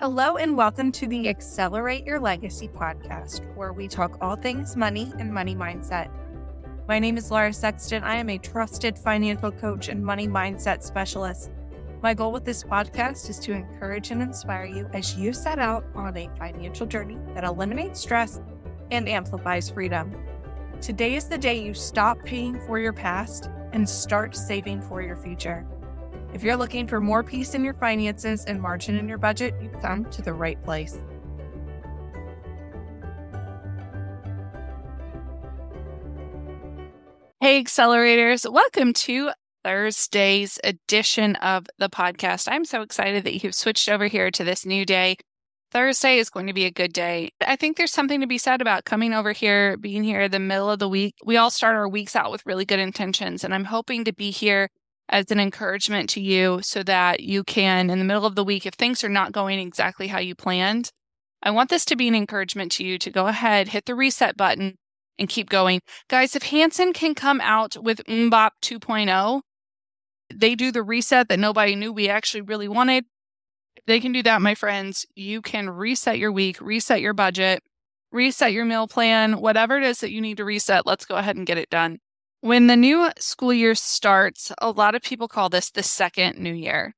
Hello, and welcome to the Accelerate Your Legacy podcast, where we talk all things money and money mindset. My name is Laura Sexton. I am a trusted financial coach and money mindset specialist. My goal with this podcast is to encourage and inspire you as you set out on a financial journey that eliminates stress and amplifies freedom. Today is the day you stop paying for your past and start saving for your future. If you're looking for more peace in your finances and margin in your budget, you've come to the right place. Hey, accelerators, welcome to Thursday's edition of the podcast. I'm so excited that you've switched over here to this new day. Thursday is going to be a good day. I think there's something to be said about coming over here, being here in the middle of the week. We all start our weeks out with really good intentions, and I'm hoping to be here as an encouragement to you so that you can, in the middle of the week, if things are not going exactly how you planned, I want this to be an encouragement to you to go ahead, hit the reset button, and keep going. Guys, if Hanson can come out with MMMBop 2.0, they do the reset that nobody knew we actually really wanted. they can do that, my friends, you can reset your week, reset your budget, reset your meal plan, whatever it is that you need to reset. Let's go ahead and get it done. When the new school year starts, a lot of people call this the second new year.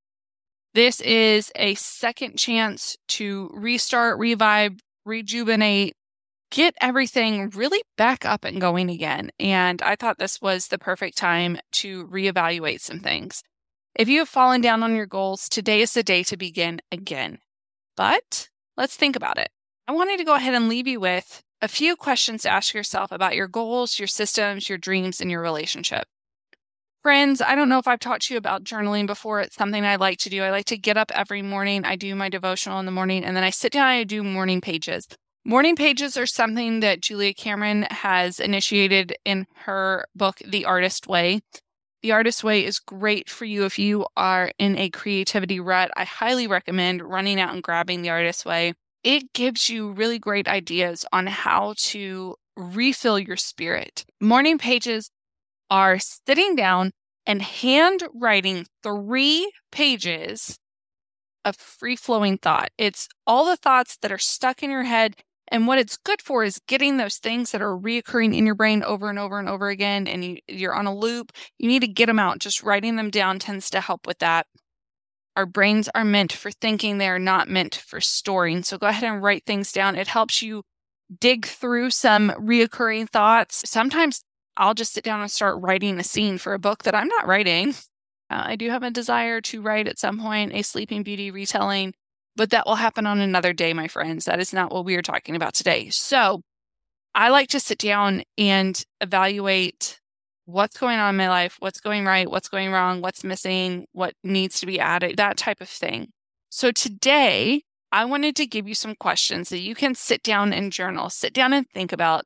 This is a second chance to restart, revive, rejuvenate, get everything really back up and going again. And I thought this was the perfect time to reevaluate some things. If you have fallen down on your goals, today is the day to begin again. But let's think about it. I wanted to go ahead and leave you with a few questions to ask yourself about your goals, your systems, your dreams, and your relationship. Friends, I don't know if I've talked to you about journaling before. It's something I like to do. I like to get up every morning. I do my devotional in the morning, and then I sit down and I do morning pages. Morning pages are something that Julia Cameron has initiated in her book, The Artist Way. The Artist Way is great for you if you are in a creativity rut. I highly recommend running out and grabbing The Artist Way it gives you really great ideas on how to refill your spirit. Morning pages are sitting down and handwriting three pages of free flowing thought. It's all the thoughts that are stuck in your head. And what it's good for is getting those things that are reoccurring in your brain over and over and over again, and you, you're on a loop. You need to get them out. Just writing them down tends to help with that. Our brains are meant for thinking, they are not meant for storing. So go ahead and write things down. It helps you dig through some reoccurring thoughts. Sometimes I'll just sit down and start writing a scene for a book that I'm not writing. Uh, I do have a desire to write at some point a Sleeping Beauty retelling, but that will happen on another day, my friends. That is not what we are talking about today. So I like to sit down and evaluate what's going on in my life, what's going right, what's going wrong, what's missing, what needs to be added, that type of thing. So today, I wanted to give you some questions that you can sit down and journal, sit down and think about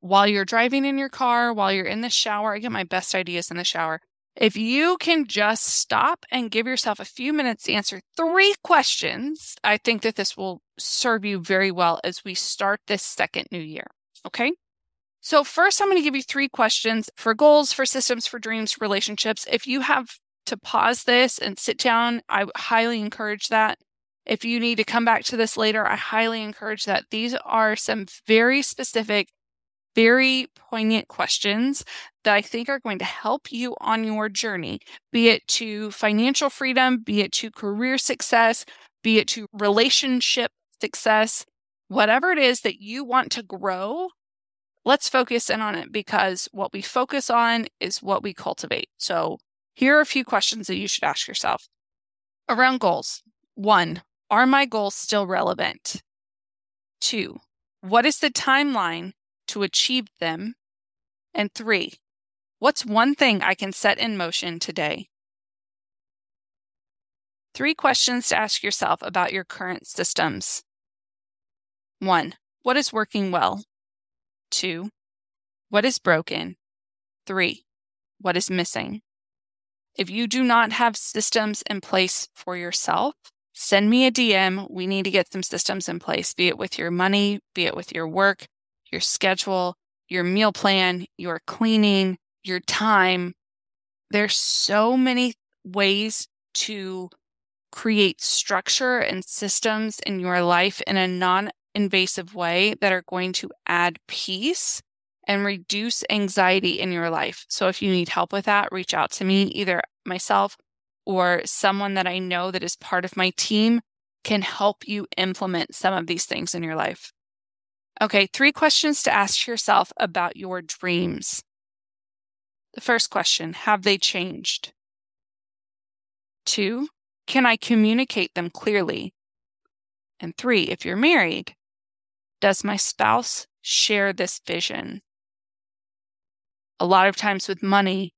while you're driving in your car, while you're in the shower. I get my best ideas in the shower. If you can just stop and give yourself a few minutes to answer three questions, I think that this will serve you very well as we start this second new year. Okay. So, first, I'm going to give you three questions for goals, for systems, for dreams, relationships. If you have to pause this and sit down, I highly encourage that. If you need to come back to this later, I highly encourage that. These are some very specific, very poignant questions that I think are going to help you on your journey, be it to financial freedom, be it to career success, be it to relationship success, whatever it is that you want to grow let's focus in on it because what we focus on is what we cultivate. So, here are a few questions that you should ask yourself around goals. One, are my goals still relevant? Two, what is the timeline to achieve them? And three, what's one thing I can set in motion today? Three questions to ask yourself about your current systems. One, what is working well? Two, what is broken? Three, what is missing? If you do not have systems in place for yourself, send me a DM. We need to get some systems in place, be it with your money, be it with your work, your schedule, your meal plan, your cleaning, your time. There's so many ways to create structure and systems in your life in a non invasive way that are going to add peace and reduce anxiety in your life. So if you need help with that, reach out to me, either myself or someone that I know that is part of my team can help you implement some of these things in your life. Okay, three questions to ask yourself about your dreams. The first question Have they changed? Two, can I communicate them clearly? And three, if you're married, does my spouse share this vision? A lot of times with money,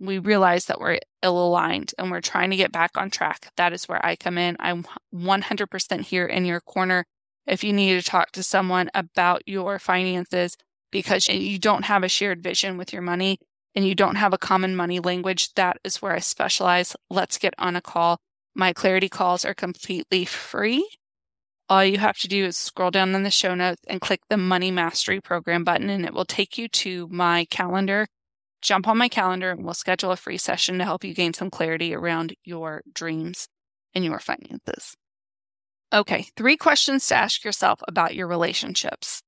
we realize that we're ill aligned and we're trying to get back on track. That is where I come in. I'm 100% here in your corner if you need to talk to someone about your finances because you don't have a shared vision with your money and you don't have a common money language. That is where I specialize. Let's get on a call. My clarity calls are completely free. All you have to do is scroll down in the show notes and click the Money Mastery Program button, and it will take you to my calendar jump on my calendar and we'll schedule a free session to help you gain some clarity around your dreams and your finances. Okay, three questions to ask yourself about your relationships.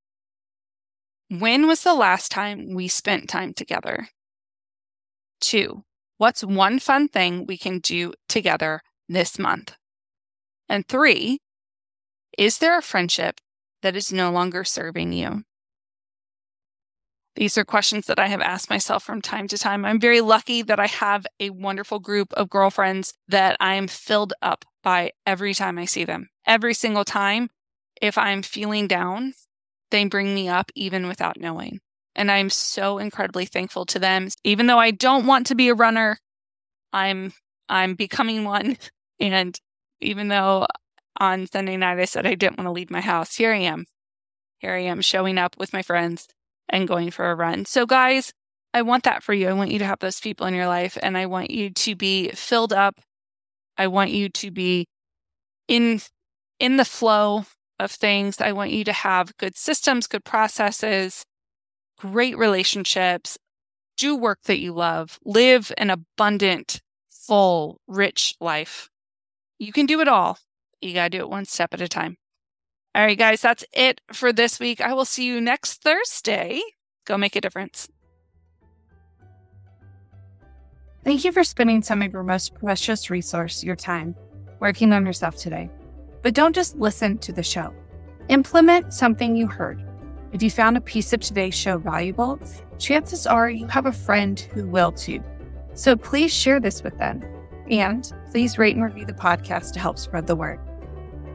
When was the last time we spent time together? Two, what's one fun thing we can do together this month? And three, is there a friendship that is no longer serving you? These are questions that I have asked myself from time to time. I'm very lucky that I have a wonderful group of girlfriends that I am filled up by every time I see them. Every single time, if I'm feeling down, they bring me up even without knowing. And I'm so incredibly thankful to them. Even though I don't want to be a runner, I'm I'm becoming one. And even though on Sunday night I said I didn't want to leave my house, here I am. Here I am showing up with my friends and going for a run. So, guys, I want that for you. I want you to have those people in your life and I want you to be filled up. I want you to be in in the flow of things. I want you to have good systems, good processes, great relationships, do work that you love, live an abundant, full, rich life. You can do it all. You got to do it one step at a time. All right, guys, that's it for this week. I will see you next Thursday. Go make a difference. Thank you for spending some of your most precious resource, your time, working on yourself today. But don't just listen to the show. Implement something you heard. If you found a piece of today's show valuable, chances are you have a friend who will too. So please share this with them. And please rate and review the podcast to help spread the word.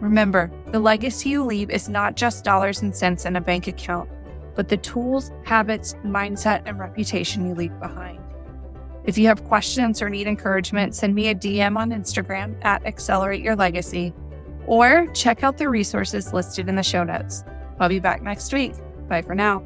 Remember, the legacy you leave is not just dollars and cents in a bank account, but the tools, habits, mindset, and reputation you leave behind. If you have questions or need encouragement, send me a DM on Instagram at Accelerate Your Legacy or check out the resources listed in the show notes. I'll be back next week. Bye for now.